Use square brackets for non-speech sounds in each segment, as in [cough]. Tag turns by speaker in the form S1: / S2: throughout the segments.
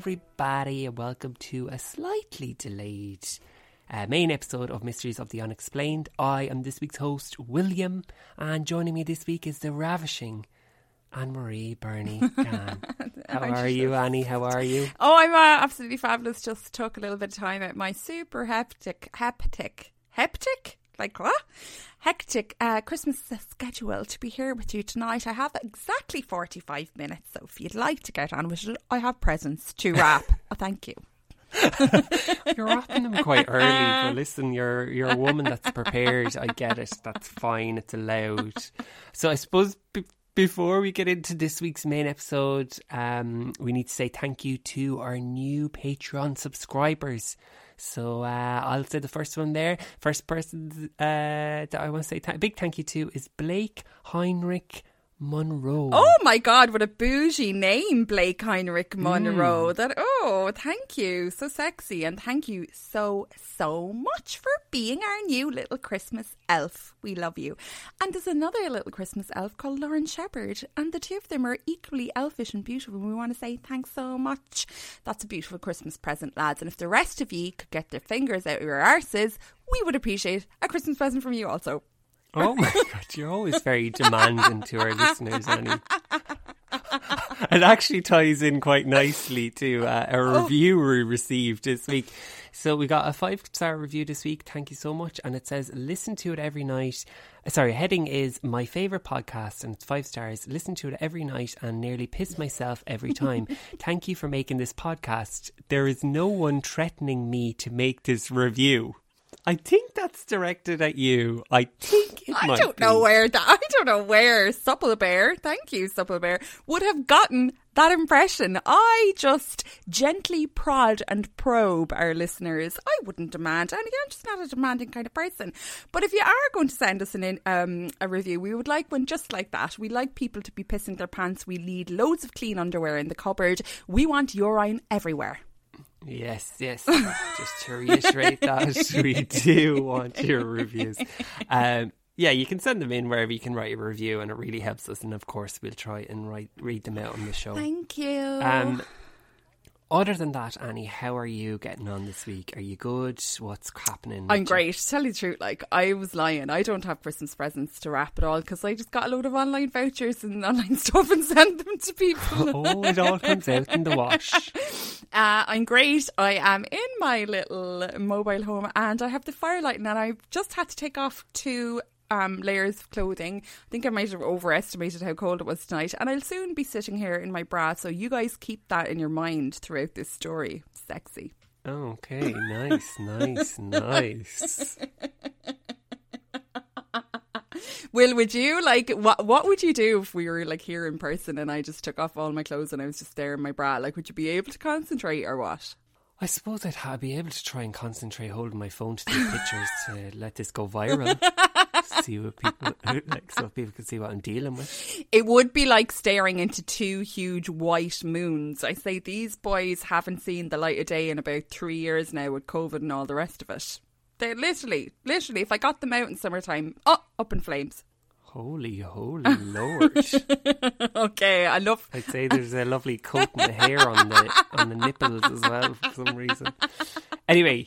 S1: Everybody, and welcome to a slightly delayed uh, main episode of Mysteries of the Unexplained. I am this week's host, William, and joining me this week is the ravishing Anne Marie Bernie. [laughs] [laughs] How are you, Annie? How are you?
S2: Oh, I'm uh, absolutely fabulous. Just took a little bit of time out my super hectic, hectic, hectic, like what? Hectic uh, Christmas schedule to be here with you tonight. I have exactly 45 minutes, so if you'd like to get on with it, I have presents to [laughs] wrap. oh, thank you. [laughs]
S1: You're wrapping them quite early, but listen, you're you're a woman that's prepared. I get it. That's fine. It's allowed. So I suppose b- before we get into this week's main episode, um, we need to say thank you to our new Patreon subscribers. So uh, I'll say the first one there. First person uh, that I want to say th- big thank you to is Blake Heinrich Monroe.
S2: Oh my God, what a bougie name, Blake Heinrich
S1: Hmm.
S2: Monroe. That oh, thank you, so sexy, and thank you so so much for being our new little Christmas elf. We love you. And there's another little Christmas elf called Lauren Shepherd, and the two of them are equally elfish and beautiful. We want to say thanks so much. That's a beautiful Christmas present, lads. And if the rest of you could get their fingers out of your arses, we would appreciate a Christmas present from you also.
S1: Oh my god, you're always very demanding to our listeners, Annie. It actually ties in quite nicely to uh, a review we received this week. So we got a five star review this week. Thank you so much. And it says, listen to it every night. Uh, Sorry, heading is my favorite podcast, and it's five stars. Listen to it every night and nearly piss myself every time. [laughs] Thank you for making this podcast. There is no one threatening me to make this review. I think that's directed at you. I think it
S2: I don't
S1: be.
S2: know where that. I don't know where Supple Bear. Thank you, Supple Bear. Would have gotten that impression. I just gently prod and probe our listeners. I wouldn't demand, and again, I'm just not a demanding kind of person. But if you are going to send us an in, um, a review, we would like one just like that. We like people to be pissing their pants. We need loads of clean underwear in the cupboard. We want urine everywhere.
S1: Yes, yes. [laughs] Just to reiterate that, [laughs] we do want your reviews. Um, yeah, you can send them in wherever you can write a review, and it really helps us. And of course, we'll try and write read them out on the show.
S2: Thank you.
S1: Um, other than that, Annie, how are you getting on this week? Are you good? What's happening?
S2: I'm great. To tell you the truth, like I was lying. I don't have Christmas presents to wrap at all because I just got a load of online vouchers and [laughs] online stuff and sent them to people. [laughs]
S1: Oh, it all comes out in the wash. [laughs]
S2: Uh, I'm great. I am in my little mobile home and I have the firelight and I've just had to take off two um, layers of clothing. I think I might have overestimated how cold it was tonight and I'll soon be sitting here in my bra. So you guys keep that in your mind throughout this story. Sexy.
S1: Okay, nice, nice, [laughs] nice. [laughs]
S2: Will, would you like what? What would you do if we were like here in person and I just took off all my clothes and I was just there in my bra? Like, would you be able to concentrate or what?
S1: I suppose I'd ha- be able to try and concentrate holding my phone to take pictures to let this go viral. [laughs] see what people [laughs] like, so people can see what I'm dealing with.
S2: It would be like staring into two huge white moons. I say these boys haven't seen the light of day in about three years now with COVID and all the rest of it. They're literally, literally, if I got them out in summertime, oh, up in flames.
S1: Holy, holy lord! [laughs]
S2: okay, I love.
S1: I'd say there's a lovely coat and hair on the on the nipples as well for some reason. Anyway,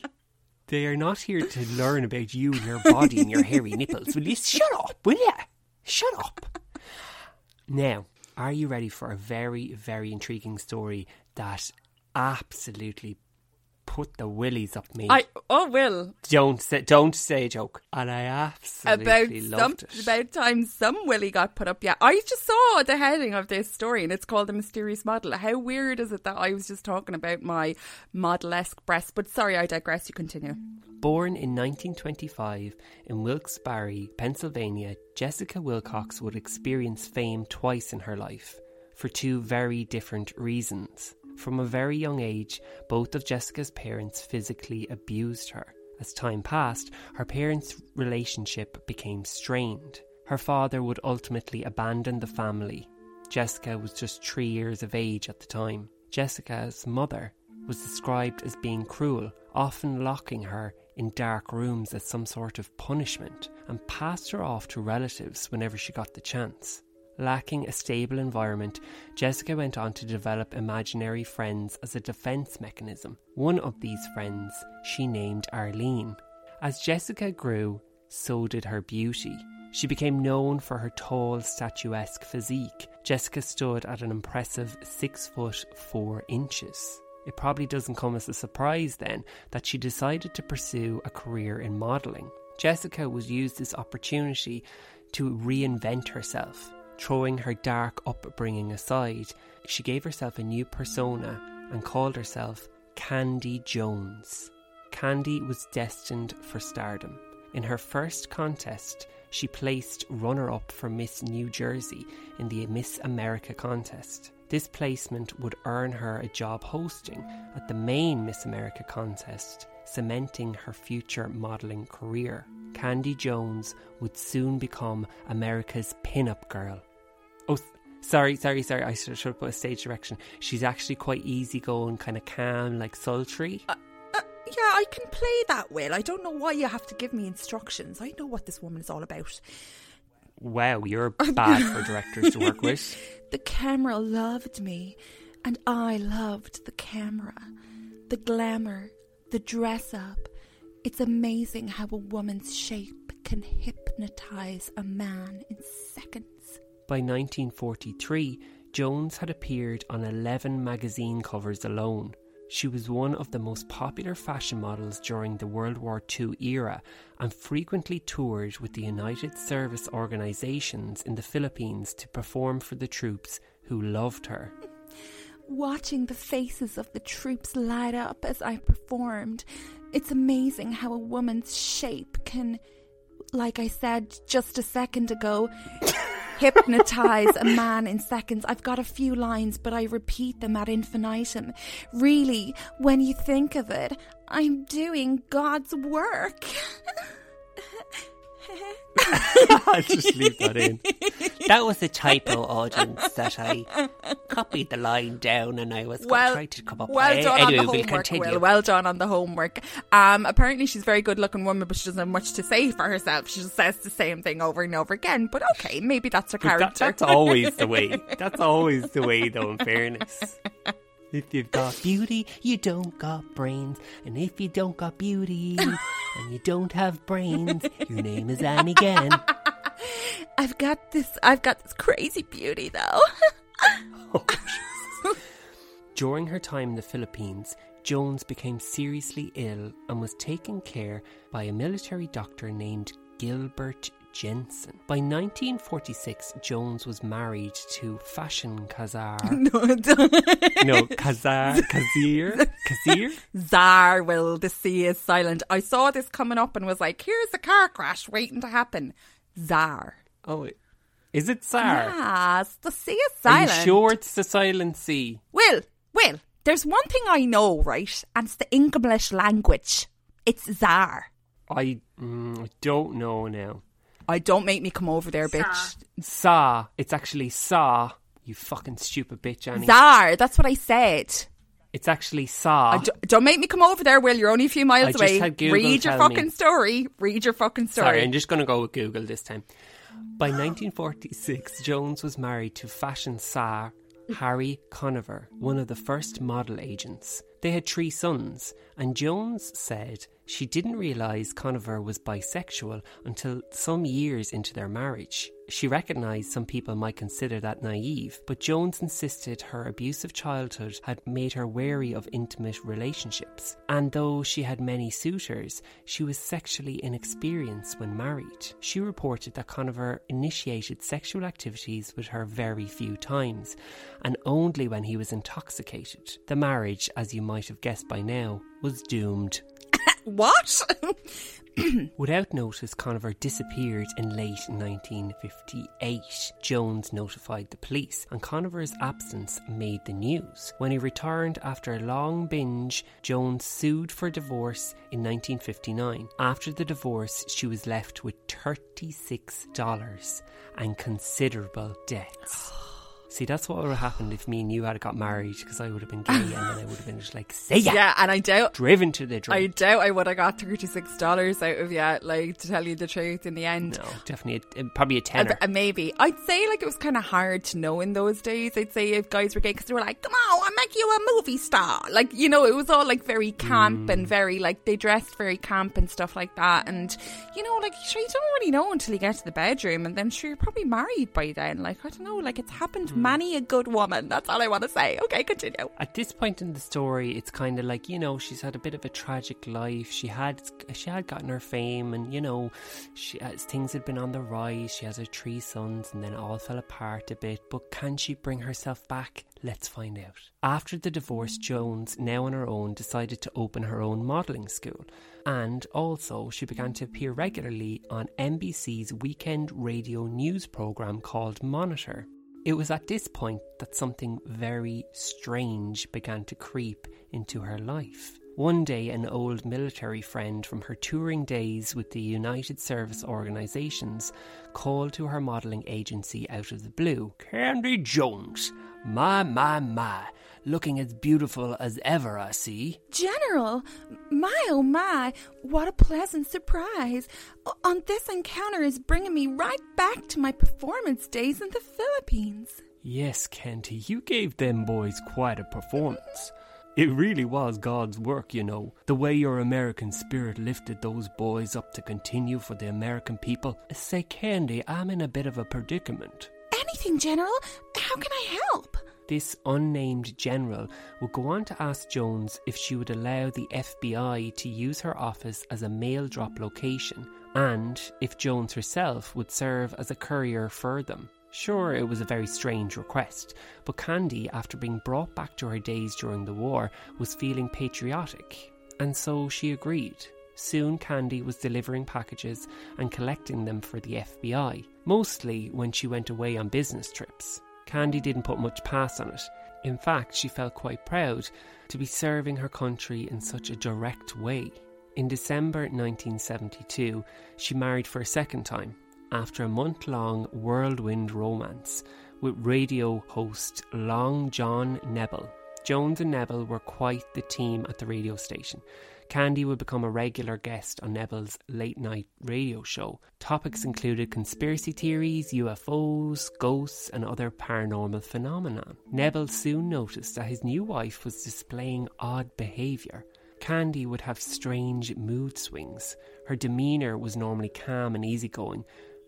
S1: they are not here to learn about you and your body and your hairy nipples. Will you shut up? Will you? Shut up. Now, are you ready for a very, very intriguing story that absolutely put the willies up me?
S2: I oh will
S1: don't say don't say a joke. And I
S2: about
S1: absolutely
S2: some
S1: loved it.
S2: about time some Willie got put up. Yeah, I just saw the heading of this story and it's called the mysterious model. How weird is it that I was just talking about my model-esque breasts? But sorry, I digress. You continue.
S1: Born in 1925 in Wilkes-Barre, Pennsylvania, Jessica Wilcox would experience fame twice in her life for two very different reasons. From a very young age, both of Jessica's parents physically abused her. As time passed, her parents' relationship became strained. Her father would ultimately abandon the family. Jessica was just three years of age at the time. Jessica's mother was described as being cruel, often locking her in dark rooms as some sort of punishment, and passed her off to relatives whenever she got the chance. Lacking a stable environment, Jessica went on to develop imaginary friends as a defense mechanism. One of these friends she named Arlene. As Jessica grew, so did her beauty. She became known for her tall, statuesque physique. Jessica stood at an impressive six foot four inches. It probably doesn't come as a surprise then that she decided to pursue a career in modelling. Jessica was used this opportunity to reinvent herself. Throwing her dark upbringing aside, she gave herself a new persona and called herself Candy Jones. Candy was destined for stardom. In her first contest, she placed runner up for Miss New Jersey in the Miss America contest. This placement would earn her a job hosting at the main Miss America contest, cementing her future modelling career. Candy Jones would soon become America's pin-up girl. Oh, sorry, sorry, sorry. I should, should have put a stage direction. She's actually quite easygoing, kind of calm, like sultry.
S2: Uh, yeah, I can play that well. I don't know why you have to give me instructions. I know what this woman is all about.
S1: Wow, you're [laughs] bad for directors to work with. [laughs]
S2: The camera loved me, and I loved the camera. The glamour, the dress up. It's amazing how a woman's shape can hypnotize a man in seconds.
S1: By 1943, Jones had appeared on 11 magazine covers alone. She was one of the most popular fashion models during the World War II era and frequently toured with the United Service Organizations in the Philippines to perform for the troops who loved her. [laughs]
S2: Watching the faces of the troops light up as I performed, it's amazing how a woman's shape can, like I said just a second ago, [laughs] hypnotize a man in seconds. I've got a few lines, but I repeat them ad infinitum. Really, when you think of it, I'm doing God's work. [laughs] [laughs]
S1: I'll just leave that in. [laughs] That was a typo, audience, that I copied the line down and I was
S2: well,
S1: trying to come up with.
S2: well
S1: with
S2: done
S1: Anyway,
S2: on the
S1: we'll
S2: homework,
S1: continue.
S2: Will. Well done on the homework. Um, apparently she's a very good looking woman, but she doesn't have much to say for herself. She just says the same thing over and over again. But okay, maybe that's her
S1: But that-
S2: character.
S1: that's always the [laughs] way. That's always the way, though, in fairness. If you've got beauty, you don't got brains. And if you don't got beauty [laughs] and you don't have brains, your name is Annie again. [laughs]
S2: I've got this. I've got this crazy beauty though. [laughs]
S1: Oh, During her time in the Philippines, Jones became seriously ill and was taken care by a military doctor named Gilbert Jensen. By 1946, Jones was married to fashion Kazar. [laughs] no, no, Kazar, Kazir, [laughs] Kazir.
S2: Zar will the sea is silent. I saw this coming up and was like, here's a car crash waiting to happen. Zar.
S1: Oh, is it Tsar?
S2: Yes, the sea is silent.
S1: Are you sure it's the Silent Sea?
S2: Will, Will, There's one thing I know, right? And it's the English language. It's Tsar.
S1: I, mm, I don't know now.
S2: I don't make me come over there, bitch.
S1: Sa. It's actually Sa. You fucking stupid bitch, Annie.
S2: Tsar. That's what I said.
S1: It's actually Sa.
S2: I d- don't make me come over there, Will. You're only a few miles
S1: I just
S2: away.
S1: had Google
S2: Read your
S1: tell me.
S2: fucking story. Read your fucking story.
S1: Sorry, I'm just going to go with Google this time. By 1946, Jones was married to fashion czar Harry Conover, one of the first model agents. They had three sons, and Jones said she didn't realise Conover was bisexual until some years into their marriage. She recognised some people might consider that naive, but Jones insisted her abusive childhood had made her wary of intimate relationships. And though she had many suitors, she was sexually inexperienced when married. She reported that Conover initiated sexual activities with her very few times, and only when he was intoxicated. The marriage, as you might have guessed by now, was doomed.
S2: What? [coughs]
S1: Without notice, Conover disappeared in late 1958. Jones notified the police, and Conover's absence made the news. When he returned after a long binge, Jones sued for divorce in 1959. After the divorce, she was left with $36 and considerable debts. [gasps] [gasps] [gasps] See, that's what would have happened if me and you had got married, because I would have been gay, and then I would have been just like, say ya!"
S2: yeah, and I doubt.
S1: driven to the
S2: I doubt I would have got thirty six dollars out of you, like to tell you the truth. In the end,
S1: No, definitely, a, probably a tenner.
S2: uh, maybe I'd say like it was kind of hard to know in those days. I'd say if guys were gay because they were like, "Come on, I'll make you a movie star." Like you know, it was all like very camp
S1: Mm.
S2: and very like they dressed very camp and stuff like that. And you know, like sure you don't really know until you get to the bedroom, and then sure you're probably married by then. Like I don't know, like it's happened
S1: Mm.
S2: Many a good woman. That's all I want to say. Okay, continue.
S1: At this point in the story, it's kind of like you know she's had a bit of a tragic life. She had she had gotten her fame, and you know, she as things had been on the rise. She has her three sons, and then all fell apart a bit. But can she bring herself back? Let's find out. After the divorce, Jones, now on her own, decided to open her own modelling school. And also, she began to appear regularly on NBC's weekend radio news programme called Monitor. It was at this point that something very strange began to creep into her life. One day, an old military friend from her touring days with the United Service Organisations called to her modelling agency out of the blue. Candy Jones, my, my, my, looking as beautiful as ever, I see.
S2: General, my oh my, what a pleasant surprise. On this encounter is bringing me right back to my performance days in the Philippines.
S1: Yes, Canty, you gave them boys quite a performance. It really was God's work, you know. The way your American spirit lifted those boys up to continue for the American people. Say, Candy, I'm in a bit of a predicament.
S2: Anything, General? How can I help?
S1: This unnamed general would go on to ask Jones if she would allow the FBI to use her office as a mail drop location and if Jones herself would serve as a courier for them. Sure, it was a very strange request, but Candy, after being brought back to her days during the war, was feeling patriotic, and so she agreed. Soon, Candy was delivering packages and collecting them for the FBI, mostly when she went away on business trips. Candy didn't put much past on it. In fact, she felt quite proud to be serving her country in such a direct way. In December 1972, she married for a second time after a month long whirlwind romance with radio host Long John Nebel. Jones and Nebel were quite the team at the radio station. Candy would become a regular guest on Nebel's late night radio show. Topics included conspiracy theories, UFOs, ghosts, and other paranormal phenomena. Nebel soon noticed that his new wife was displaying odd behaviour. Candy would have strange mood swings. Her demeanour was normally calm and easygoing,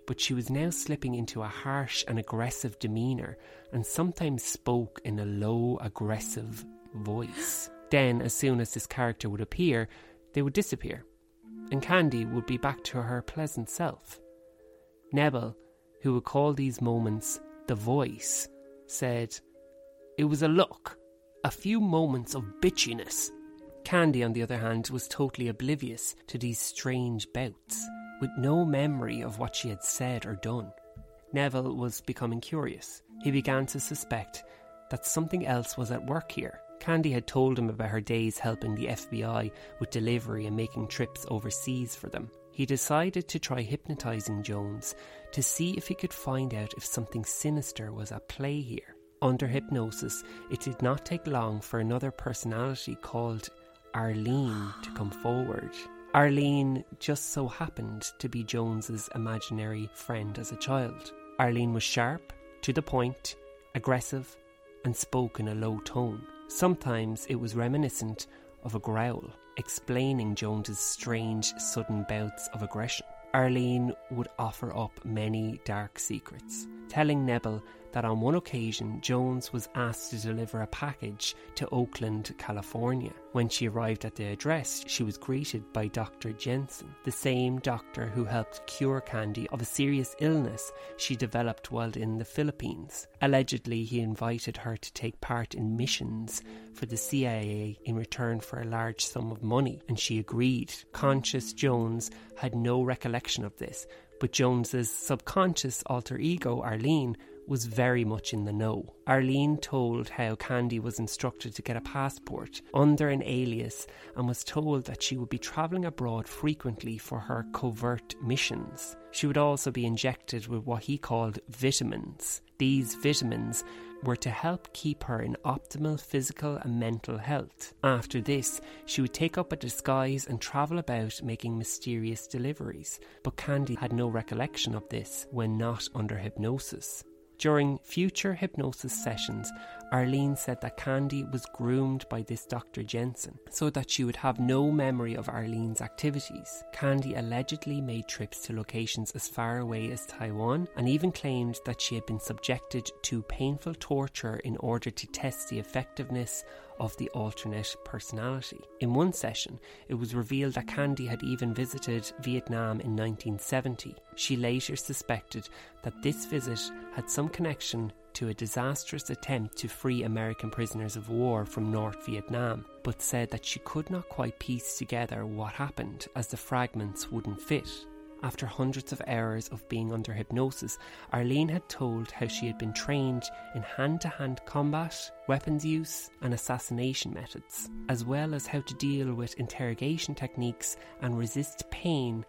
S1: but she was now slipping into a harsh and aggressive demeanour and sometimes spoke in a low, aggressive voice. Then, as soon as this character would appear, they would disappear, and Candy would be back to her pleasant self. Nebel, who would call these moments the voice, said, It was a look, a few moments of bitchiness. Candy, on the other hand, was totally oblivious to these strange bouts, with no memory of what she had said or done. Nebel was becoming curious. He began to suspect that something else was at work here. Candy had told him about her days helping the FBI with delivery and making trips overseas for them. He decided to try hypnotizing Jones to see if he could find out if something sinister was at play here. Under hypnosis, it did not take long for another personality called Arlene to come forward. Arlene just so happened to be Jones's imaginary friend as a child. Arlene was sharp, to the point, aggressive, and spoke in a low tone. Sometimes it was reminiscent of a growl, explaining Jones's strange sudden bouts of aggression. Arlene would offer up many dark secrets, telling Nebel that on one occasion Jones was asked to deliver a package to Oakland, California. When she arrived at the address, she was greeted by Dr. Jensen, the same doctor who helped cure Candy of a serious illness she developed while in the Philippines. Allegedly, he invited her to take part in missions for the CIA in return for a large sum of money, and she agreed. Conscious Jones had no recollection of this, but Jones's subconscious alter ego, Arlene, was very much in the know. Arlene told how Candy was instructed to get a passport under an alias and was told that she would be travelling abroad frequently for her covert missions. She would also be injected with what he called vitamins. These vitamins were to help keep her in optimal physical and mental health. After this, she would take up a disguise and travel about making mysterious deliveries. But Candy had no recollection of this when not under hypnosis. During future hypnosis sessions, Arlene said that Candy was groomed by this Dr. Jensen so that she would have no memory of Arlene's activities. Candy allegedly made trips to locations as far away as Taiwan and even claimed that she had been subjected to painful torture in order to test the effectiveness of the alternate personality. In one session, it was revealed that Candy had even visited Vietnam in 1970. She later suspected that this visit had some connection to a disastrous attempt to free American prisoners of war from North Vietnam, but said that she could not quite piece together what happened as the fragments wouldn't fit. After hundreds of hours of being under hypnosis, Arlene had told how she had been trained in hand to hand combat, weapons use, and assassination methods, as well as how to deal with interrogation techniques and resist pain.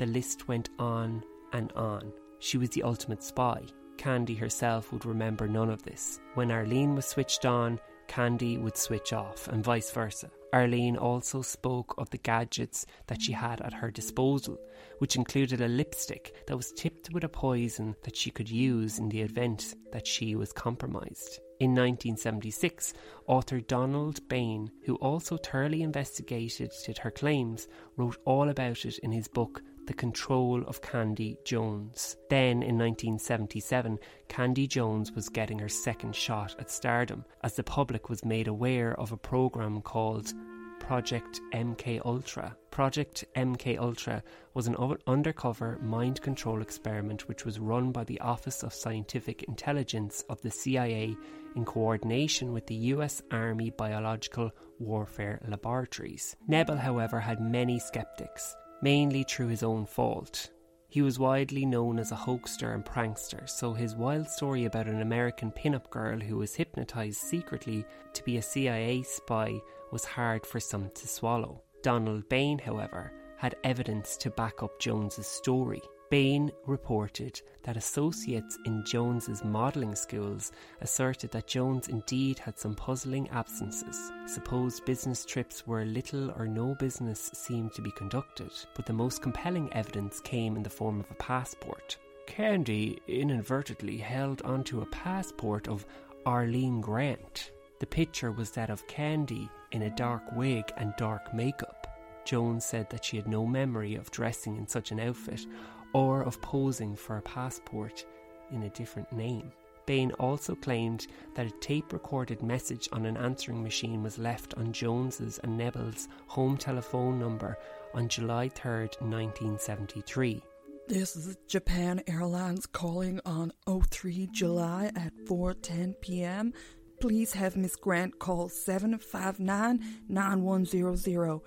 S1: The list went on and on. She was the ultimate spy. Candy herself would remember none of this. When Arlene was switched on, Candy would switch off, and vice versa. Arlene also spoke of the gadgets that she had at her disposal, which included a lipstick that was tipped with a poison that she could use in the event that she was compromised. In 1976, author Donald Bain, who also thoroughly investigated her claims, wrote all about it in his book the control of Candy Jones. Then, in 1977, Candy Jones was getting her second shot at stardom as the public was made aware of a program called Project MK Ultra. Project MK Ultra was an undercover mind control experiment which was run by the Office of Scientific Intelligence of the CIA in coordination with the US Army Biological Warfare Laboratories. Nebel, however, had many skeptics mainly through his own fault. He was widely known as a hoaxer and prankster, so his wild story about an American pin-up girl who was hypnotized secretly to be a CIA spy was hard for some to swallow. Donald Bain, however, had evidence to back up Jones's story. Bain reported that associates in Jones's modelling schools asserted that Jones indeed had some puzzling absences. Supposed business trips where little or no business seemed to be conducted, but the most compelling evidence came in the form of a passport. Candy inadvertently held onto a passport of Arlene Grant. The picture was that of Candy in a dark wig and dark makeup. Jones said that she had no memory of dressing in such an outfit or of posing for a passport in a different name. Bain also claimed that a tape recorded message on an answering machine was left on Jones's and Nebel's home telephone number on July 3, 1973.
S2: This is Japan Airlines calling on 03 July at 4:10 p.m. Please have Miss Grant call 759 9100.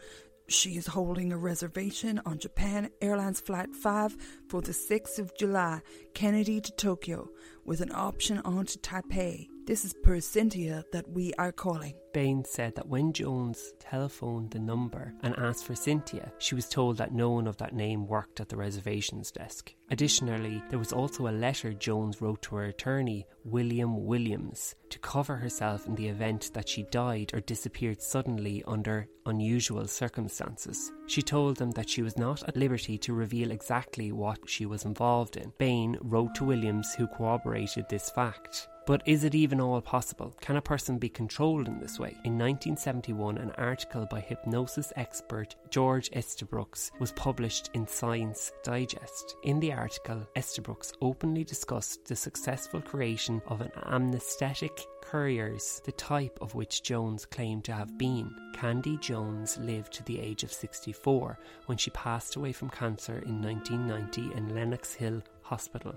S2: She is holding a reservation on Japan Airlines Flight 5 for the 6th of July, Kennedy to Tokyo, with an option on to Taipei. This is per Cynthia that we are calling.
S1: Bain said that when Jones telephoned the number and asked for Cynthia, she was told that no one of that name worked at the reservations desk. Additionally, there was also a letter Jones wrote to her attorney, William Williams, to cover herself in the event that she died or disappeared suddenly under unusual circumstances. She told them that she was not at liberty to reveal exactly what she was involved in. Bain wrote to Williams, who corroborated this fact. But is it even all possible? Can a person be controlled in this way? In 1971, an article by hypnosis expert George Estabrooks was published in Science Digest. In the article, Estabrooks openly discussed the successful creation of an amnestic couriers, the type of which Jones claimed to have been. Candy Jones lived to the age of 64 when she passed away from cancer in 1990 in Lenox Hill Hospital.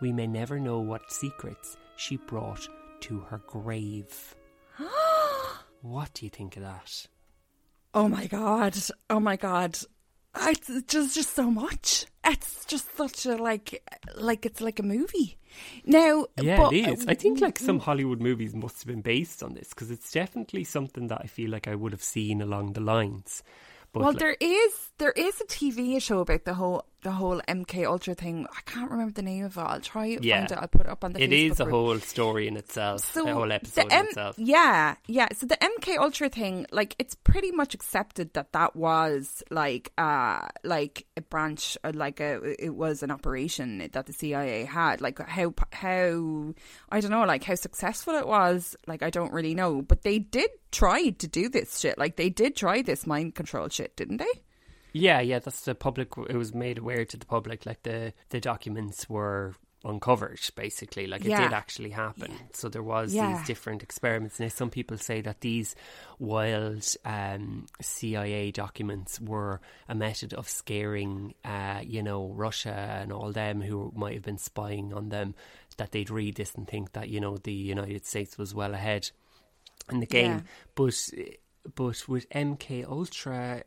S1: We may never know what secrets she brought to her grave. [gasps] what do you think of that?
S2: Oh my god! Oh my god! It's just just so much. It's just such a like like it's like a movie. Now,
S1: Yeah,
S2: but-
S1: it is. I think like some mm-hmm. Hollywood movies must have been based on this because it's definitely something that I feel like I would have seen along the lines. But
S2: Well,
S1: like-
S2: there is there is a TV show about the whole the whole MK Ultra thing. I can't remember the name of it. I'll try
S1: Yeah.
S2: find it. I'll put it up on the.
S1: it
S2: Facebook
S1: is a
S2: group.
S1: whole story in itself, a whole episode
S2: the
S1: in itself.
S2: Yeah, yeah. So the MK Ultra thing, like, it's pretty much accepted that that was like, uh, like a branch, uh, like a, it was an operation that the CIA had. Like how how I don't know, like how successful it was. Like I don't really know, but they did try to do this shit. Like they did try this mind control shit, didn't they?
S1: Yeah, yeah, that's the public. It was made aware to the public, like the the documents were uncovered, basically. Like it
S2: Yeah.
S1: did actually happen. So there was
S2: Yeah.
S1: these different experiments. Now, some people say that these wild um, CIA documents were a method of scaring, uh, you know, Russia and all them who might have been spying on them. That they'd read this and think that you know the United States was well ahead in the game.
S2: Yeah.
S1: But but with MK Ultra,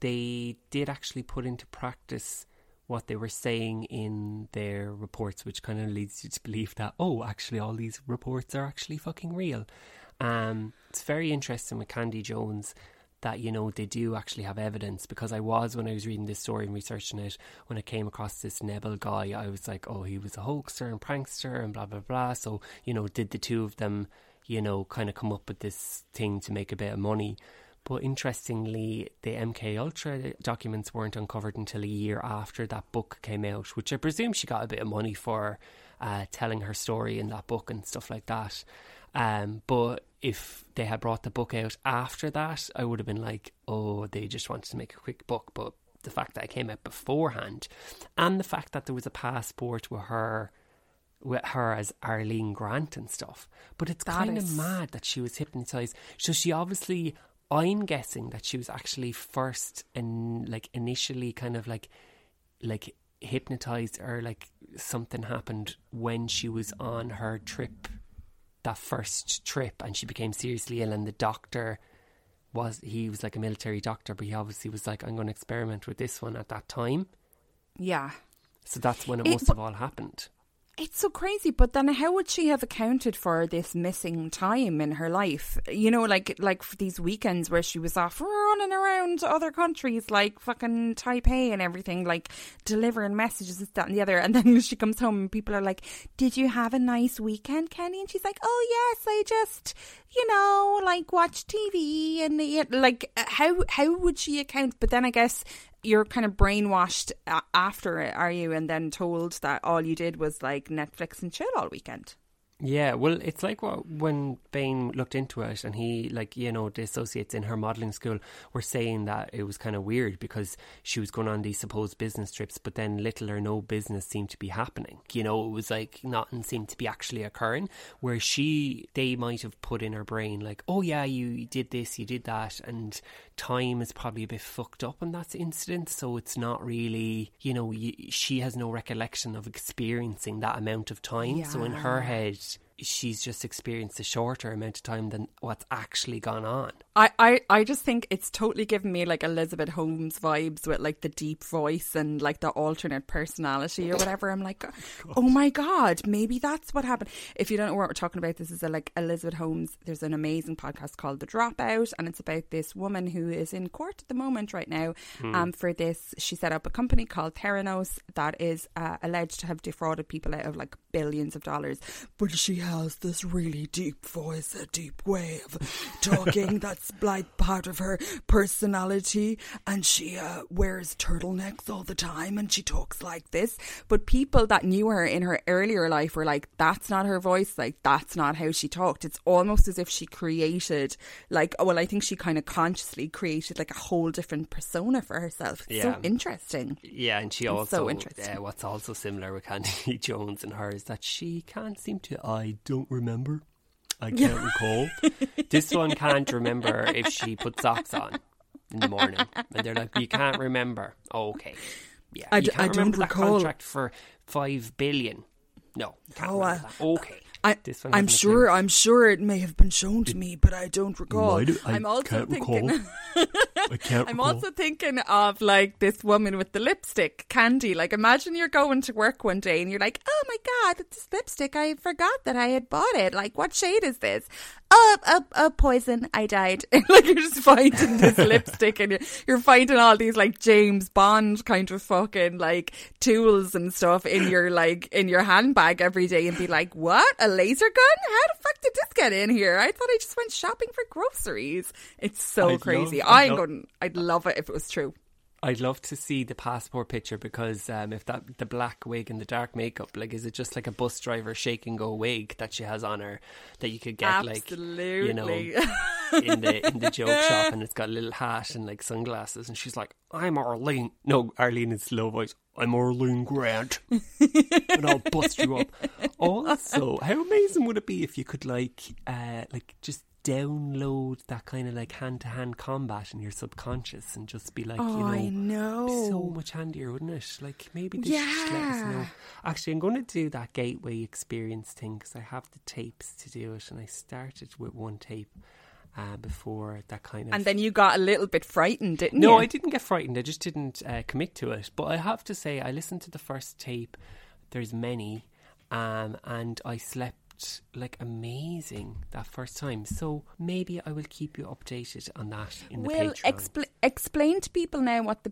S1: they did actually put into practice what they were saying in their reports, which kind of leads you to believe that oh, actually, all these reports are actually fucking real. Um, it's very interesting with Candy Jones that you know they do actually have evidence because I was when I was reading this story and researching it when I came across this Neville guy I was like oh he was a hoaxer and prankster and blah blah blah so you know did the two of them you know kind of come up with this thing to make a bit of money but interestingly the MK Ultra documents weren't uncovered until a year after that book came out which I presume she got a bit of money for uh, telling her story in that book and stuff like that um, but if they had brought the book out after that, I would have been like, oh, they just wanted to make a quick book. But the fact that it came out beforehand, and the fact that there was a passport with her, with her as Arlene Grant and stuff. But it's kind of mad that she was hypnotized. So she obviously, I'm guessing that she was actually first and like initially kind of like, like hypnotized or like something happened when she was on her trip that first trip and she became seriously ill and the doctor was he was like a military doctor but he obviously was like I'm going to experiment with this one at that time
S2: Yeah.
S1: so that's when it,
S2: It-
S1: must have all happened
S2: It's so crazy, but then how would she have accounted for this missing time in her life? You know, like like these weekends where she was off running around other countries, like fucking Taipei and everything, like delivering messages, this, that, and the other. And then [laughs] she comes home and people are like, "Did you have a nice weekend, Kenny?" And she's like, "Oh yes, I just, you know, like watch TV and like uh, how how would she account?" But then I guess you're kind of brainwashed after it, are you? And then told that all you did was like Netflix and chill all weekend.
S1: Yeah, well, it's like what when Bain looked into it, and he, like, you know, the associates in her modelling school were saying that it was kind of weird because she was going on these supposed business trips, but then little or no business seemed to be happening. You know, it was like nothing seemed to be actually occurring. Where she, they might have put in her brain, like, oh yeah, you did this, you did that, and time is probably a bit fucked up in that incident, so it's not really, you know, she has no recollection of experiencing that amount of time. So in her head, she's just experienced a shorter amount of time than what's actually gone on.
S2: I, I, I just think it's totally given me like Elizabeth Holmes vibes with like the deep voice and like the alternate personality or whatever. I'm like, [laughs] oh my god, maybe that's what happened. If you don't know what we're talking about, this is a, like Elizabeth Holmes. There's an amazing podcast called The Dropout, and it's about this woman who is in court at the moment right now. Um, for this, she set up a company called Theranos that is uh, alleged to have defrauded people out of like billions of dollars. But she has this really deep voice, a deep way of talking [laughs] that's like part of her personality. And she uh, wears turtlenecks all the time and she talks like this. But people that knew her in her earlier life were like, that's not her voice. Like, that's not how she talked. It's almost as if she created, like, oh, well, I think she kind of consciously created like a whole different persona for herself. It's
S1: Yeah.
S2: so interesting.
S1: Yeah, and she
S2: It's
S1: also
S2: so interesting.
S1: Uh, what's also similar with Candy [laughs] Jones and her is that she can't seem to. I don't remember. I can't recall. [laughs] this one can't remember if she put socks on in the morning, and they're like, "You can't remember." Okay, yeah,
S2: I
S1: you can't
S2: I don't
S1: remember that
S2: recall.
S1: contract for five billion. No, can't
S2: Oh,
S1: remember
S2: uh,
S1: that. Okay,
S2: I, I'm sure. I'm sure it may have been shown to me, but I don't recall.
S1: Have- I
S2: I'm also
S1: can't
S2: thinking. [laughs]
S1: I can't.
S2: I'm
S1: recall.
S2: also thinking of like this woman with the lipstick, Candy. Like, imagine you're going to work one day and you're like, "Oh my god, it's this lipstick! I forgot that I had bought it. Like, what shade is this? Oh, a, a poison. I died. [laughs] like, you're just finding this [laughs] lipstick and you're, you're finding all these like James Bond kind of fucking like tools and stuff in your like in your handbag every day, and be like, "What? A laser gun? How the fuck did this get in here? I thought I just went shopping for groceries. It's so
S1: I'd
S2: crazy.
S1: love-
S2: I'm
S1: love-
S2: going. I'd love it if it was true.
S1: I'd love to see the passport picture because um, if that the black wig and the dark makeup, like, is it just like a bus driver shake and go wig that she has on her that you could get like you know in the in the [laughs] joke shop and it's got a little hat and like sunglasses and she's like, I'm Arlene. No, Arlene is low voice. I'm Arlene Grant, and I'll bust you up. [laughs] Also, how amazing would it be if you could like, uh, like just download that kind of like hand to hand combat in your subconscious and just be like,
S2: Oh,
S1: you know,
S2: I know.
S1: so much handier, wouldn't it? Like maybe they should let us know.
S2: Yeah.
S1: Actually, I'm going to do that gateway experience thing because I have the tapes to do it, and I started with one tape uh, before that kind of.
S2: And then you got a little bit frightened, didn't you?
S1: no, I didn't get frightened. I just didn't uh, commit to it. But I have to say, I listened to the first tape. There's many, um, and I slept like amazing that first time. So maybe I will keep you updated on that in the Patreon.
S2: expl- explain to people now what the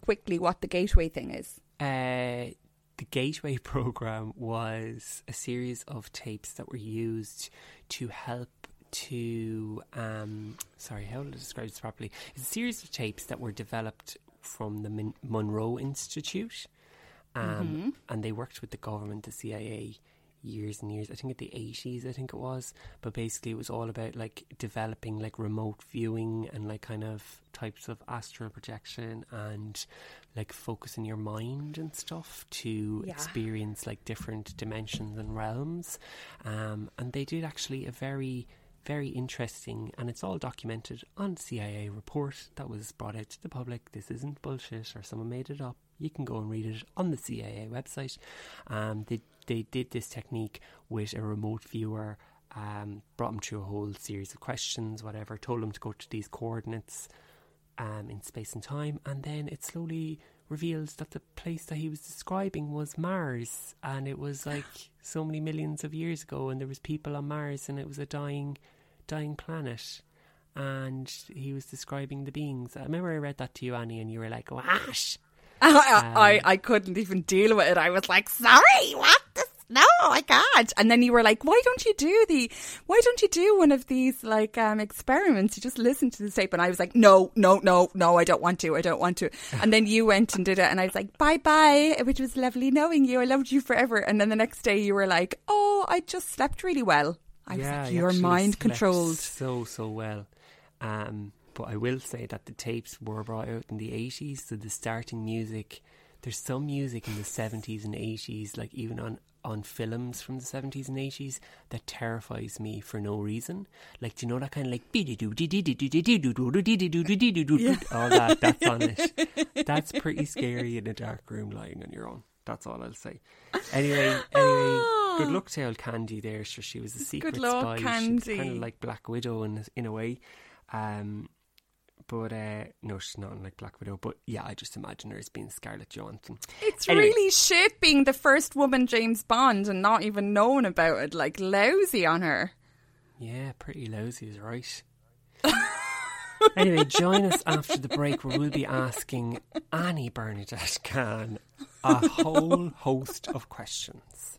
S2: quickly what the gateway thing is.
S1: Uh, the Gateway [laughs] program was a series of tapes that were used to help to um sorry how will I describe this properly? It's a series of tapes that were developed from the Mon- Monroe Institute, um, and they worked with the government, the CIA. Years and years, I think at the eighties, I think it was. But basically, it was all about like developing like remote viewing and like kind of types of astral projection and like focusing your mind and stuff to
S2: Yeah.
S1: experience like different dimensions and realms. Um, and they did actually a very, very interesting, and it's all documented on CIA report that was brought out to the public. This isn't bullshit or someone made it up. You can go and read it on the CIA website. Um, they they did this technique with a remote viewer. Um, brought them through a whole series of questions, whatever. Told them to go to these coordinates um, in space and time, and then it slowly reveals that the place that he was describing was Mars, and it was [sighs] like so many millions of years ago, and there was people on Mars, and it was a dying, dying planet. And he was describing the beings. I remember I read that to you, Annie, and you were like, "Wash!" [laughs]
S2: I, I I couldn't even deal with it. I was like, sorry, what? This? No, I can't. And then you were like, why don't you do the? Why don't you do one of these like um experiments? You just listen to the tape, and I was like, no, no, no, no, I don't want to. I don't want to. [sighs] And then you went and did it, and I was like, bye bye, which was lovely knowing you. I loved you forever. And then the next day you were like, oh, I just slept really well. I was like,
S1: he
S2: you're mind controlled.
S1: so so well. Um, but I will say that the tapes were brought out in the eighties, so the starting music. There's some music in the seventies and eighties, like even on on films from the seventies and eighties, that terrifies me for no reason. Like, do you know that kind of like all that that's on it. That's pretty scary in a dark room lying on your own. That's all I'll say. Anyway, anyway, good luck to old Candy there. Sure, she was a secret
S2: luck,
S1: spy. She was kind of
S2: Candy.
S1: like Black Widow in in a way. Um, but uh, no, she's not like Black Widow. But yeah, I just imagine her as being Scarlett Johansson.
S2: It's
S1: Anyway.
S2: really shit being the first woman James Bond and not even knowing about it. Like lousy on her.
S1: Yeah, pretty lousy is right. [laughs] anyway, join us after the break where we'll be asking Annie Bernadette Can a whole host of questions.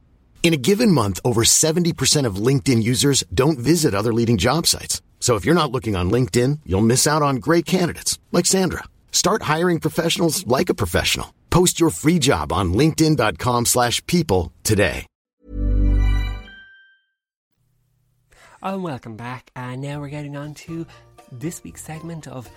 S3: In a given month, over 70% of LinkedIn users don't visit other leading job sites. So if you're not looking on LinkedIn, you'll miss out on great candidates like Sandra. Start hiring professionals like a professional. Post your free job on linkedin.com/people slash people today.
S1: Oh, and welcome back. And now we're getting on to this week's segment of.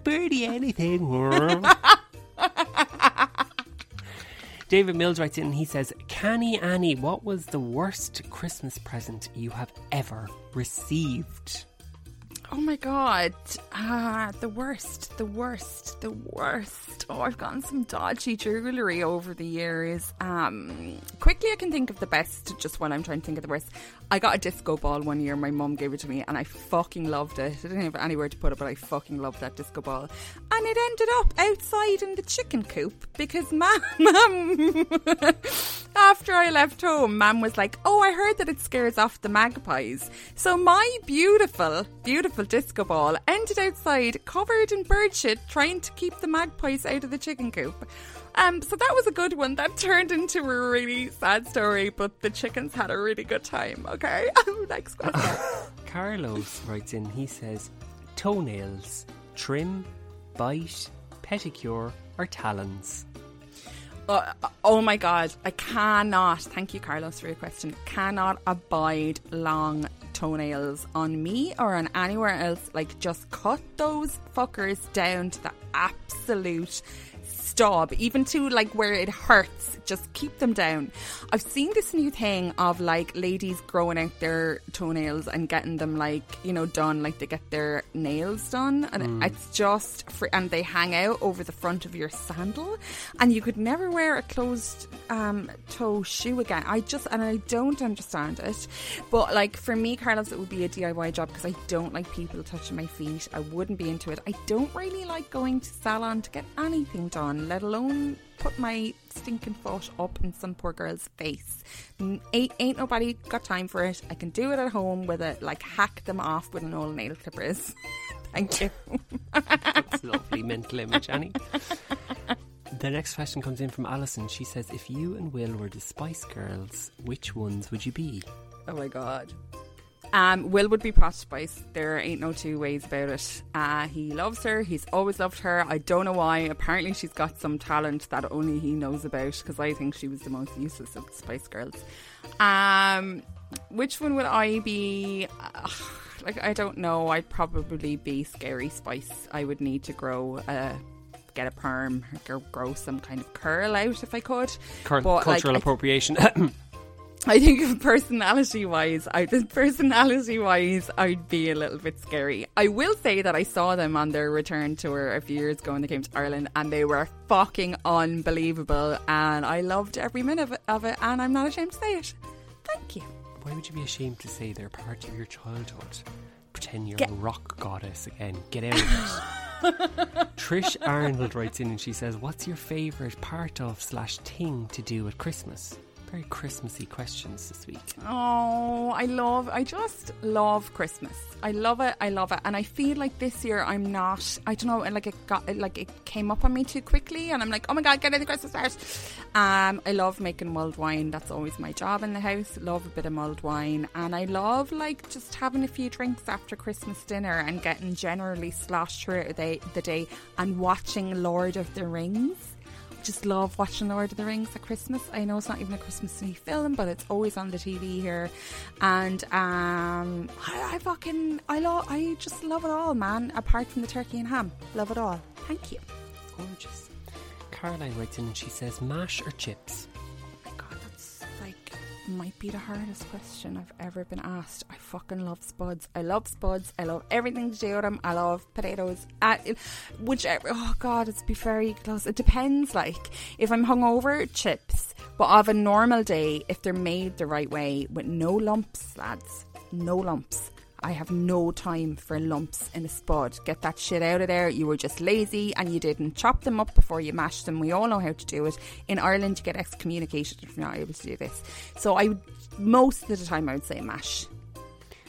S1: Ask Birdie anything. [laughs] David Mills writes in and he says, Canny Annie, what was the worst Christmas present you have ever received?
S2: Oh my god. Ah, the worst, the worst, the worst. Oh, I've gotten some dodgy jewellery over the years. Um quickly I can think of the best just when I'm trying to think of the worst. I got a disco ball one year, my mum gave it to me and I fucking loved it. I didn't have anywhere to put it, but I fucking loved that disco ball. And it ended up outside in the chicken coop because [laughs] mum mum after I left home, mum was like, Oh, I heard that it scares off the magpies. So my beautiful, beautiful disco ball ended outside covered in bird shit trying to keep the magpies out of the chicken coop. Um, so that was a good one. That turned into a really sad story, but the chickens had a really good time. Okay, [laughs] next question. [laughs]
S1: Carlos writes in, he says, toenails, trim, bite, pedicure, or talons?
S2: Uh, oh my god, I cannot. Thank you, Carlos, for your question. Cannot abide long toenails on me or on anywhere else. Like, just cut those fuckers down to the absolute stop, even to like where it hurts. Just keep them down. I've seen this new thing of like ladies growing out their toenails and getting them like you know done, like they get their nails done, and it's just and they hang out over the front of your sandal, and you could never wear a closed um, toe shoe again. I just and I don't understand it. But like for me, Carlos, it would be a DIY job because I don't like people touching my feet. I wouldn't be into it. I don't really like going to salon to get anything done, let alone put my stinking foot up in some poor girl's face. Ain't, ain't nobody got time for it. I can do it at home with it, like hack them off with an old nail clippers. Thank you.
S1: That's lovely mental image, Annie. The next question comes in from Alison. She says, If you and Will were the Spice Girls, which ones would you be?
S2: Oh my god. Um, Will would be Posh Spice. There ain't no two ways about it. Uh, he loves her. He's always loved her. I don't know why. Apparently, she's got some talent that only he knows about. Because I think she was the most useless of the Spice Girls. Um, which one would I be? Uh, like I don't know. I'd probably be Scary Spice. I would need to grow a. Get a perm, or grow some kind of curl out if I could.
S1: Cur-
S2: But,
S1: cultural
S2: I-
S1: appropriation.
S2: I [coughs] [coughs] think personality wise, I [laughs] personality wise, I'd be a little bit scary. I will say that I saw them on their return tour a few years ago when they came to Ireland, and they were fucking unbelievable, and I loved every minute of it, of it and I'm not ashamed to say it. Thank you.
S1: Why would you be ashamed to say they're part of your childhood? Pretend you're
S2: Get-
S1: a rock goddess again. Get out of it. [laughs] Trish Arnold writes in and she says, What's your favourite part of slash thing to do at Christmas? Very Christmassy questions this week.
S2: Oh, I love, I just love Christmas. I love it, I love it. And I feel like this year I'm not, I don't know, like it got, like it came up on me too quickly and I'm like, oh my God, get in the Christmas spirit. Um, I love making mulled wine. That's always my job in the house. Love a bit of mulled wine. And I love like just having a few drinks after Christmas dinner and getting generally sloshed throughout the the day and watching Lord of the Rings just love watching Lord of the Rings at Christmas. I know it's not even a Christmas film, but it's always on the TV here, and um, I, I fucking I love I just love it all, man. Apart from the turkey and ham, love it all. Thank you.
S1: Gorgeous. Caroline writes in and she says, Mash or chips?
S2: Might be the hardest question I've ever been asked. I fucking love spuds. I love spuds. I love everything to do with them. I love potatoes. Whichever. Oh god, it's be very close. It depends. Like if I'm hungover, chips. But of a normal day, if they're made the right way with no lumps, lads, no lumps. I have no time for lumps in a spud. Get that shit out of there. You were just lazy and you didn't chop them up before you mashed them. We all know how to do it. In Ireland, you get excommunicated if you're not able to do this. So I would, most of the time, I would say mash.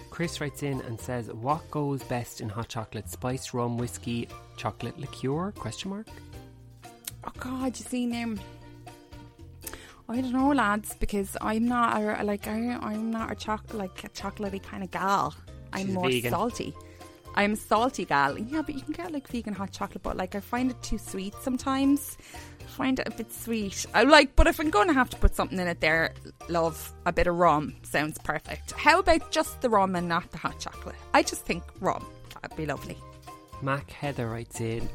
S1: Chris writes in and says, What goes best in hot chocolate? Spice, rum, whiskey, chocolate liqueur? Question mark.
S2: Oh God, you see now. I don't know, lads, because I'm not a, like I, I'm not a choc like a chocolatey kind of gal. I'm
S1: She's
S2: more
S1: vegan.
S2: salty. I'm a salty gal. Yeah, but you can get like vegan hot chocolate, but like I find it too sweet sometimes. I find it a bit sweet. I like, but if I'm going to have to put something in it, there, love a bit of rum sounds perfect. How about just the rum and not the hot chocolate? I just think rum. That'd be lovely.
S1: Mac Heather writes in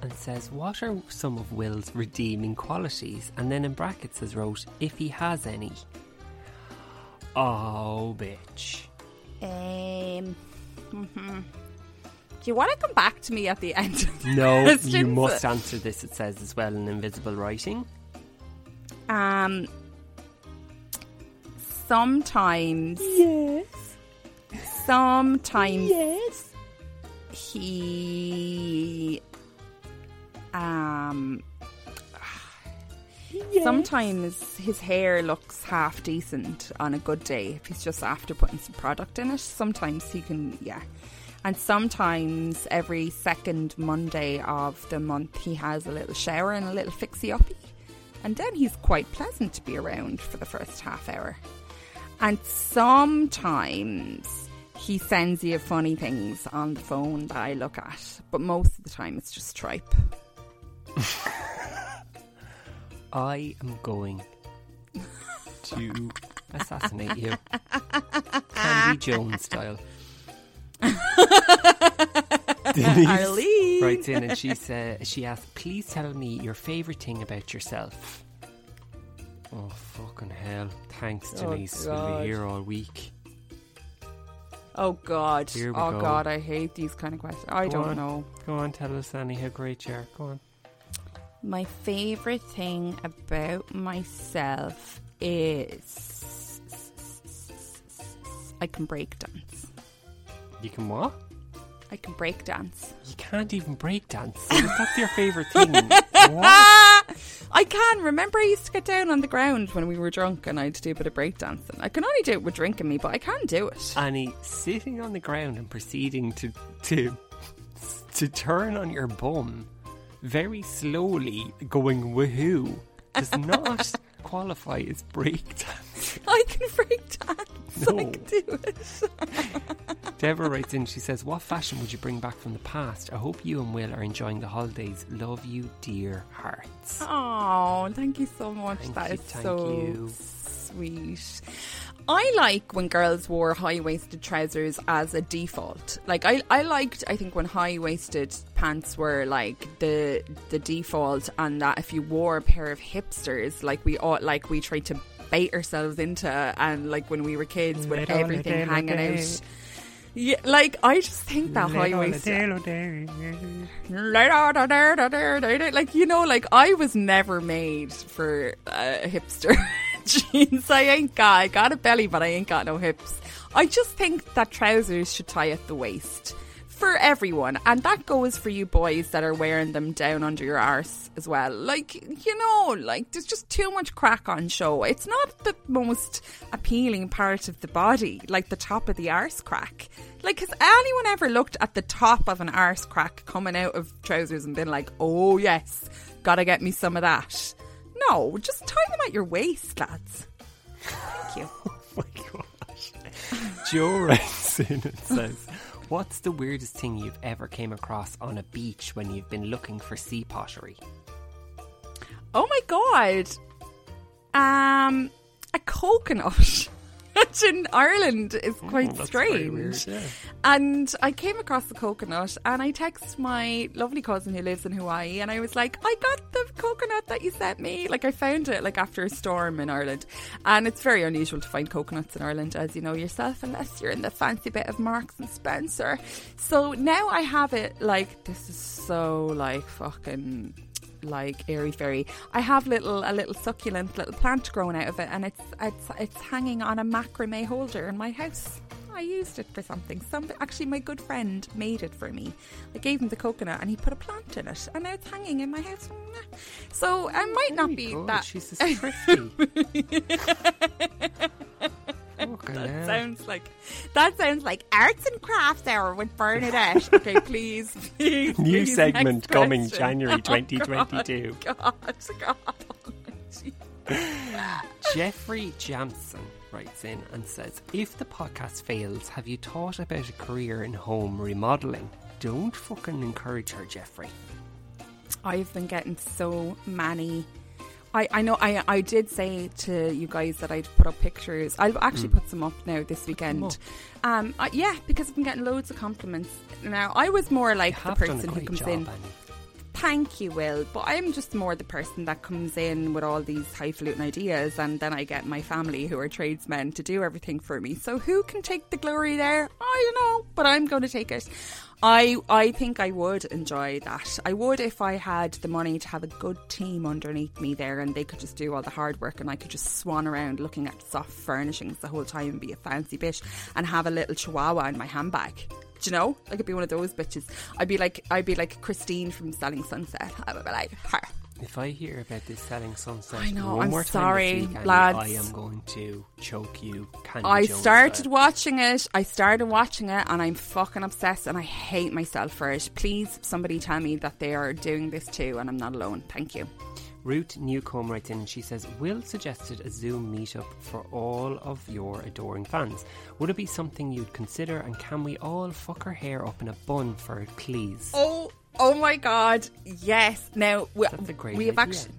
S1: and says, What are some of Will's redeeming qualities? And then in brackets has wrote, If he has any. Oh, bitch.
S2: Um. mhm. Do you want to come back to me at the end?
S1: No, you must answer this, it says as well in invisible writing.
S2: Um. Sometimes. Yes. Sometimes. Yes. He. Um. Sometimes his hair looks half decent on a good day if he's just after putting some product in it. Sometimes he can, yeah. And sometimes every second Monday of the month he has a little shower and a little fixie uppy. And then he's quite pleasant to be around for the first half hour. And sometimes he sends you funny things on the phone that I look at. But most of the time it's just tripe. [laughs]
S1: I am going to [laughs] assassinate you. Candy Jones style. Denise
S2: Arlene.
S1: writes in and she says she asks, "Please tell me your favorite thing about yourself." Oh fucking hell! Thanks,
S2: Oh,
S1: Denise. We'll
S2: God.
S1: be here all week.
S2: Oh God!
S1: Here we
S2: oh
S1: go.
S2: God! I hate these kind of questions. I
S1: Go
S2: don't
S1: on.
S2: know.
S1: Go on, tell us, Annie, how great you are. Go on.
S2: My favorite thing about myself is I can break dance.
S1: You can what?
S2: I can break dance.
S1: You can't even break dance. That's your favourite thing. [laughs]
S2: I can. Remember, I used to get down on the ground when we were drunk and I'd do a bit of breakdancing. I can only do it with drinking me, but I can do it.
S1: Annie, sitting on the ground and proceeding to to to turn on your bum very slowly, going woohoo, does not [laughs] qualify as breakdance.
S2: I can break dance. I
S1: No.
S2: can do it. [laughs]
S1: Deborah writes in, she says, What fashion would you bring back from the past? I hope you and Will are enjoying the holidays. Love you, dear hearts.
S2: Oh, thank you so much.
S1: Thank
S2: That
S1: you,
S2: is
S1: thank
S2: so
S1: you.
S2: sweet. I like when girls wore high waisted trousers as a default. Like I, I liked I think when high waisted pants were like the the default and that if you wore a pair of hipsters like we ought like we tried to bait ourselves into and like when we were kids with
S1: Let on a
S2: everything
S1: day,
S2: hanging
S1: day.
S2: out. Yeah, like I just think that high waisted like you know like i was never made for uh, hipster [laughs] jeans. I ain't got i got a belly but i ain't got no hips. I just think that trousers should tie at the waist for everyone and that goes for you boys that are wearing them down under your arse as well. Like you know like there's just too much crack on show. It's not the most appealing part of the body like the top of the arse crack. Like has anyone ever looked at the top of an arse crack coming out of trousers and been like oh yes gotta get me some of that no just tie them at your waist lads. Thank you. [laughs]
S1: Oh my gosh. Joe says, What's the weirdest thing you've ever came across on a beach when you've been looking for sea pottery?
S2: Oh my god. Um a coconut. [laughs] Which in Ireland is quite
S1: Mm,
S2: strange.
S1: weird, yeah.
S2: And I came across the coconut and I text my lovely cousin who lives in Hawaii and I was like, I got the coconut that you sent me. Like I found it like after a storm in Ireland. And it's very unusual to find coconuts in Ireland, as you know yourself, unless you're in the fancy bit of Marks and Spencer. So now I have it like this is so like fucking like airy fairy. I have little a little succulent little plant growing out of it, and it's it's it's hanging on a macrame holder in my house. I used it for something. Some actually, my good friend made it for me. I gave him the coconut, and he put a plant in it, and now it's hanging in my house. So I might not be that.
S1: She's thrifty. [laughs] [laughs] Fucking
S2: That
S1: hell.
S2: sounds like that sounds like arts and crafts hour with Bernadette. [laughs] Okay, please, please.
S1: New
S2: please,
S1: segment coming. January [laughs]
S2: Oh, God,
S1: 2022.
S2: God, God.
S1: Jeffrey Jamson writes in and says, If the podcast fails, have you thought about a career in home remodeling? Don't fucking encourage her, Jeffrey.
S2: I've been getting so many. I, I know I I did say to you guys that I'd put up pictures. I'll actually put some up now this weekend. Um, uh, yeah, because I've been getting loads of compliments. Now I was more like the
S1: Have done a
S2: person who comes
S1: job,
S2: in.
S1: Annie.
S2: Thank you, Will. But I'm just more the person that comes in with all these highfalutin ideas, and then I get my family, who are tradesmen, to do everything for me. So who can take the glory there? I don't know, but I'm going to take it. I I think I would enjoy that. I would if I had the money to have a good team underneath me there, and they could just do all the hard work, and I could just swan around looking at soft furnishings the whole time and be a fancy bitch, and have a little chihuahua in my handbag. Do you know? I could be one of those bitches. I'd be like I'd be like Christine from Selling Sunset. I would be like her.
S1: If I hear about this selling sunset
S2: I know,
S1: one
S2: I'm
S1: more
S2: sorry,
S1: week,
S2: lads.
S1: I am going to choke you. Candy
S2: I
S1: Jones
S2: started
S1: style.
S2: watching it. I started watching it, and I'm fucking obsessed, and I hate myself for it. Please, somebody tell me that they are doing this too, and I'm not alone. Thank you.
S1: Ruth Newcomb writes in and she says, Will suggested a Zoom meetup for all of your adoring fans. Would it be something you'd consider and can we all fuck our hair up in a bun for it, please?
S2: Oh, oh my God! Yes. Now we,
S1: That's a great
S2: we have actually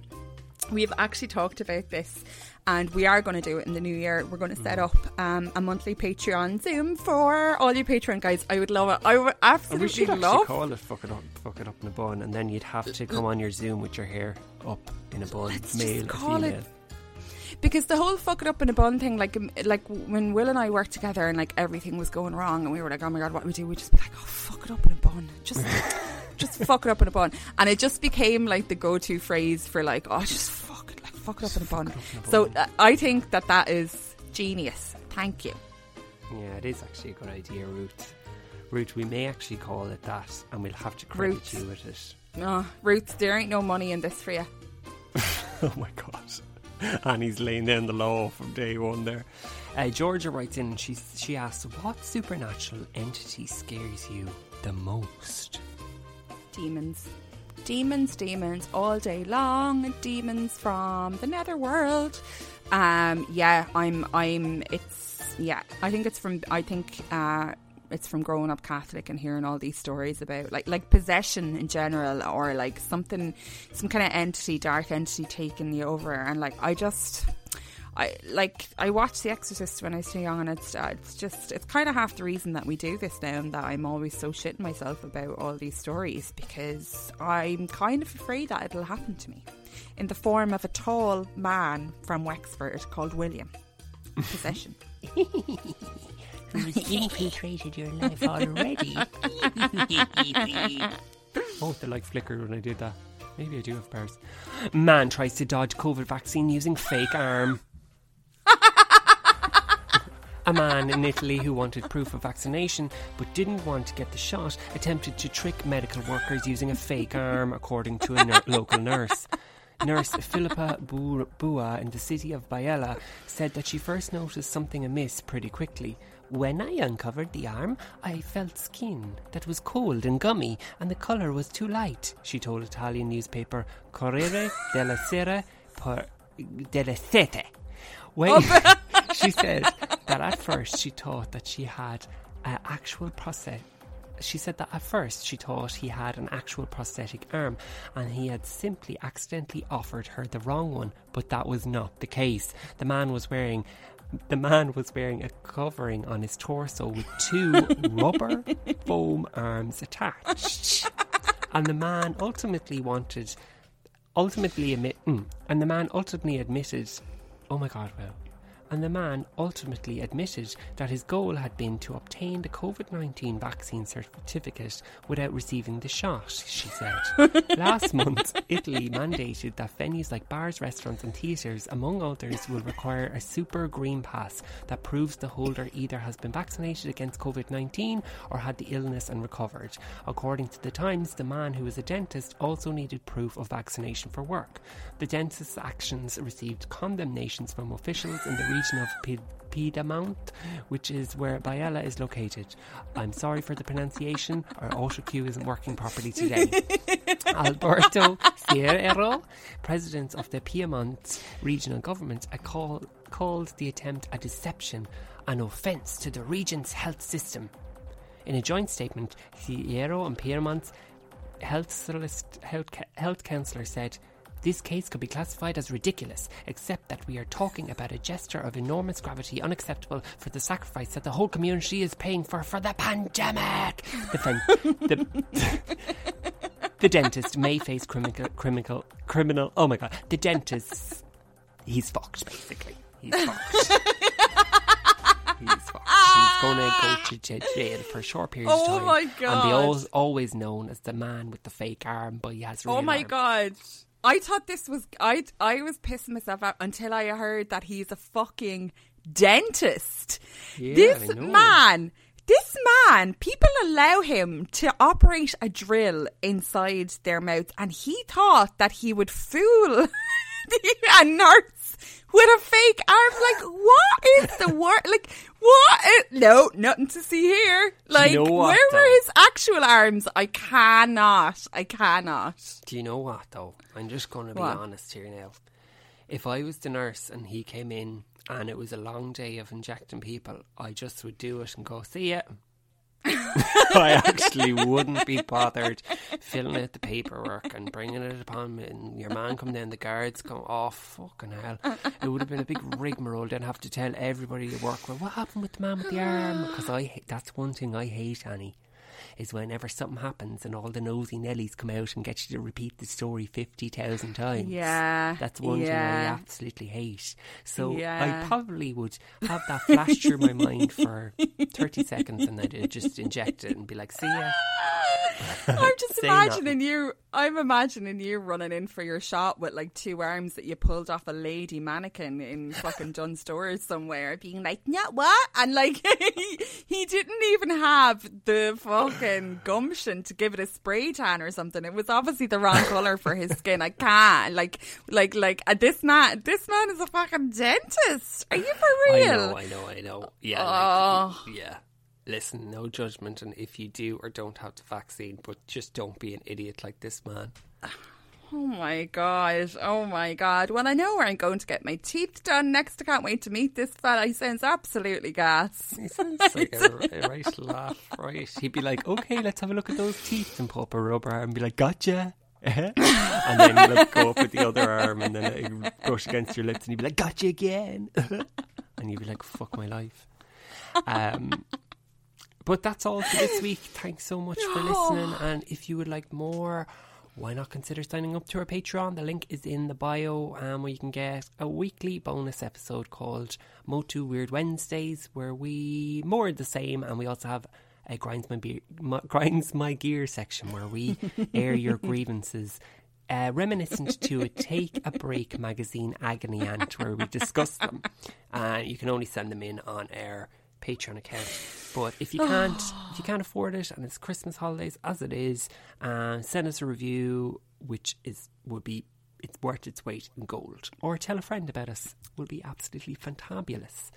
S2: we have actually talked about this, and we are going to do it in the new year. We're going to
S1: Mm.
S2: set up um, a monthly Patreon Zoom for all you Patreon guys. I would love it. I would
S1: And we should
S2: love.
S1: call it fuck it up fuck it up in a bun and then you'd have to come on your Zoom with your hair up in a bun,
S2: Let's
S1: male
S2: call
S1: female.
S2: it because the whole fuck it up in a bun thing, like um, like when Will and I worked together and like everything was going wrong, and we were like, oh my god, what do we do? We just be like, oh fuck it up in a bun, just [laughs] just fuck it up in a bun. And it just became like the go-to phrase for like, oh, just fuck it, like fuck it up in a bun. So uh, I think that that is genius. Thank you.
S1: Yeah, it is actually a good idea, Ruth. Ruth, we may actually call it that, and we'll have to credit
S2: Ruth.
S1: you with it.
S2: Oh, Ruth, there ain't no money in this for you. [laughs]
S1: Oh my god. And he's laying down the law from day one there. Uh, Georgia writes in and she, she asks, What supernatural entity scares you the most?
S2: Demons. Demons, demons, all day long. Demons from the netherworld. Um, yeah, I'm, I'm, it's, yeah, I think it's from, I think, uh, it's from growing up Catholic and hearing all these stories about like like possession in general or like something some kind of entity dark entity taking you over and like I just I like I watched The Exorcist when I was too young and it's uh, it's just it's kind of half the reason that we do this now and that I'm always so shitting myself about all these stories because I'm kind of afraid that it'll happen to me in the form of a tall man from Wexford called William possession [laughs] [laughs]
S1: Who's infiltrated your life already? [laughs] oh, the light flickered when I did that. Maybe I do have powers. Man tries to dodge COVID vaccine using fake arm. A man in Italy who wanted proof of vaccination but didn't want to get the shot attempted to trick medical workers using a fake arm, according to a ner- local nurse. Nurse Philippa Bu- Bua in the city of Biella said that she first noticed something amiss pretty quickly. When I uncovered the arm, I felt skin that was cold and gummy, and the colour was too light, she told Italian newspaper Corriere della Sera per della Sete. When oh, she said that at first she thought that she had an actual prosthetic. She said that at first she thought he had an actual prosthetic arm and he had simply accidentally offered her the wrong one, but that was not the case. The man was wearing the man was wearing a covering on his torso with two [laughs] rubber foam arms attached. And the man ultimately wanted ultimately admit mm, and the man ultimately admitted oh my god well and the man ultimately admitted that his goal had been to obtain the COVID 19 vaccine certificate without receiving the shot, she said. [laughs] Last month, Italy mandated that venues like bars, restaurants, and theatres, among others, will require a super green pass that proves the holder either has been vaccinated against COVID 19 or had the illness and recovered. According to The Times, the man who was a dentist also needed proof of vaccination for work. The dentist's actions received condemnations from officials in the region of Pied- Piedmont, which is where Biella is located. I'm sorry for the pronunciation, our autocue isn't working properly today. [laughs] Alberto Sierra, president of the Piedmont regional government, a call, called the attempt a deception, an offence to the region's health system. In a joint statement, Sierra and Piedmont's health, health, health councillor said, this case could be classified as ridiculous, except that we are talking about a gesture of enormous gravity unacceptable for the sacrifice that the whole community is paying for for the pandemic. The, fen- the, [laughs] the dentist may face criminal, criminal, criminal. Oh my god, the dentist, he's fucked basically. He's fucked. He's fucked. He's gonna go to jail for a short period of
S2: oh
S1: time.
S2: Oh my
S1: And be
S2: God.
S1: always, always known as the man with the fake arm, but he has real
S2: Oh my
S1: arm.
S2: god. I thought this was I I was pissing myself out until I heard that he's a fucking dentist.
S1: Yeah,
S2: this man, this man, people allow him to operate a drill inside their mouths and he thought that he would fool [laughs] a nurse with a fake arm. Like, what is the word? Like, what? Is, no, nothing to see here. Like,
S1: know what,
S2: where were
S1: though?
S2: his actual arms? I cannot. I cannot.
S1: Do you know what though? I'm just going to be
S2: What?
S1: honest here now. If I was the nurse and he came in and it was a long day of injecting people, I just would do it and go, see ya. [laughs] I actually wouldn't be bothered filling out the paperwork and bringing it upon me. And your man come down, the guards go, oh, fucking hell. It would have been a big rigmarole. Then have to tell everybody to work, well, what happened with the man with the arm? Because I, ha- that's one thing I hate, Annie is whenever something happens and all the nosy Nellies come out and get you to repeat the story 50,000 times.
S2: Yeah,
S1: That's one thing I absolutely hate. So
S2: Yeah.
S1: I probably would have that flash through my mind for 30 seconds and then just inject it and be like, see ya. [laughs]
S2: I'm just [laughs] imagining you. I'm imagining you running in for your shot with like two arms that you pulled off a lady mannequin in fucking Dunnes Stores somewhere, being like, "Yeah, what?" And like he, [laughs] he didn't even have the fucking gumption to give it a spray tan or something. It was obviously the wrong color for his skin. I can't like like like uh, this man. This man is a fucking dentist. Are you for real?
S1: I know, I know, I know. Yeah,
S2: Oh.
S1: like, yeah. Listen, no judgment, and if you do or don't have the vaccine, but just don't be an idiot like this man.
S2: Oh my god! Oh my god! Well, I know where I'm going to get my teeth done next. I can't wait to meet this fella. He sounds absolutely gas.
S1: He sounds like a, [laughs] a right laugh, right? He'd be like, "Okay, let's have a look at those teeth," and pull up a rubber arm and be like, "Gotcha." [laughs] and then you'll go up with the other arm, and then it brush against your lips, and he'd be like, "Gotcha again," [laughs] and you'd be like, "Fuck my life." Um, but that's all for this week. Thanks so much for [gasps] listening. And if you would like more, why not consider signing up to our Patreon? The link is in the bio, um, where you can get a weekly bonus episode called Motu Weird Wednesdays, where we more the same, and we also have a grinds my, beer, my [laughs] grinds my gear section where we [laughs] air your grievances. Uh, reminiscent to a Take a Break magazine agony aunt, where we discuss them. [laughs] Uh, you can only send them in on our Patreon account. But if you [sighs] can't, if you can't afford it, and it's Christmas holidays as it is, uh, send us a review, which is would be it's worth its weight in gold. Or tell a friend about us. Will be absolutely fantabulous.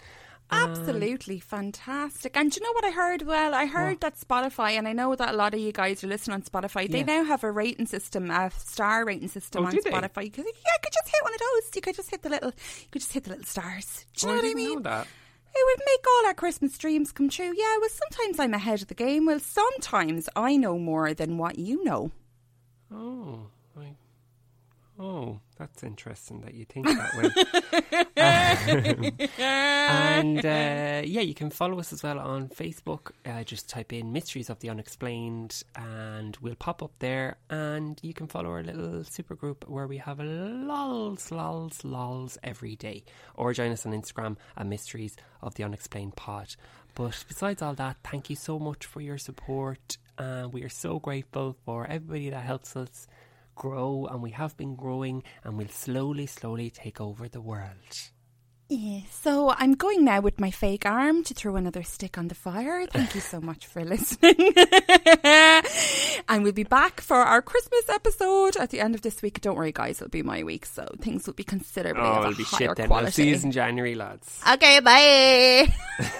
S2: Absolutely fantastic. And do you know what I heard? Well, I heard that Spotify, and I know that a lot of you guys are listening on Spotify. They
S1: Yeah.
S2: now have a rating system, a star rating system
S1: Oh,
S2: on? Spotify. Because yeah, you could just hit one of those. You could just hit the little. You could just hit the little stars. Do you
S1: Oh,
S2: know what I mean?
S1: know that.
S2: It would make all our Christmas dreams come true. Yeah, well, sometimes I'm ahead of the game. Well, sometimes I know more than what you know.
S1: Oh, oh, that's interesting that you think that way. Um, [laughs] and uh, yeah, you can follow us as well on Facebook. Uh, just type in "Mysteries of the Unexplained" and we'll pop up there. And you can follow our little super group where we have lols, lols, lols every day. Or join us on Instagram at "Mysteries of the Unexplained Pod." But besides all that, thank you so much for your support. Uh, we are so grateful for everybody that helps us grow, and we have been growing, and we'll slowly, slowly take over the world.
S2: Yeah, so I'm going now with my fake arm to throw another stick on the fire. Thank you so [laughs] much for listening. [laughs] and we'll be back for our Christmas episode at the end of this week. Don't worry, guys, it'll be my week, so things will be considerably
S1: Oh,
S2: of
S1: it'll be
S2: higher
S1: shit then.
S2: quality.
S1: We'll see you in January, lads.
S2: Okay, bye. [laughs]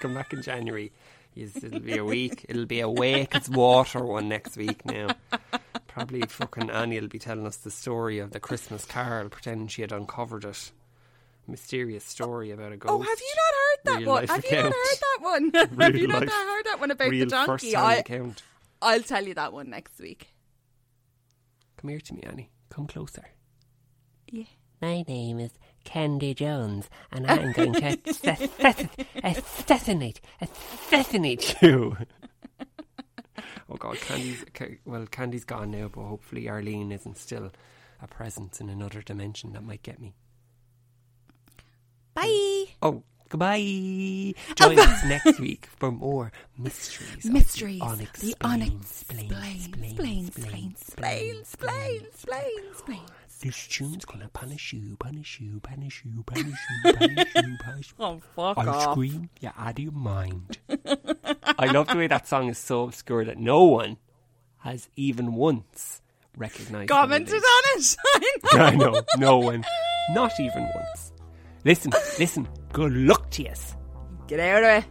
S1: Come back in January. Yes, it'll be a week. It'll be a wake It's water one next week now. Probably [laughs] fucking Annie will be telling us the story of the Christmas carol, pretending she had uncovered it. Mysterious story about a ghost.
S2: Oh, have you not heard that
S1: Real
S2: one?
S1: life
S2: Have you not heard that one? [laughs] have you not heard that one about
S1: Real
S2: the donkey?
S1: first-hand
S2: I,
S1: account.
S2: I'll tell you that one next week.
S1: Come here to me, Annie. Come closer.
S2: Yeah.
S1: My name is Candy Jones, and I'm going to assassinate, [laughs] assassinate, assassinate you. Oh God, Candy's well, Candy's gone now, but hopefully Arlene isn't still a presence in another dimension that might get me.
S2: Bye.
S1: Oh, goodbye. Oh, Join us next week for more mysteries.
S2: Mysteries.
S1: the unexplained. Explain,
S2: Explain,
S1: explain,
S2: explain,
S1: explain,
S2: explain, explain,
S1: This tune's gonna punish you, punish you, punish you, [laughs] punish you, punish you, punish you. [laughs]
S2: Oh, fuck
S1: I'll
S2: off.
S1: scream you out of your mind. [laughs] I love the way that song is so obscure that no one has even once recognised it
S2: Commented on it. I know.
S1: I know, no one, not even once. Listen, listen. Good luck to you.
S2: Get out of it.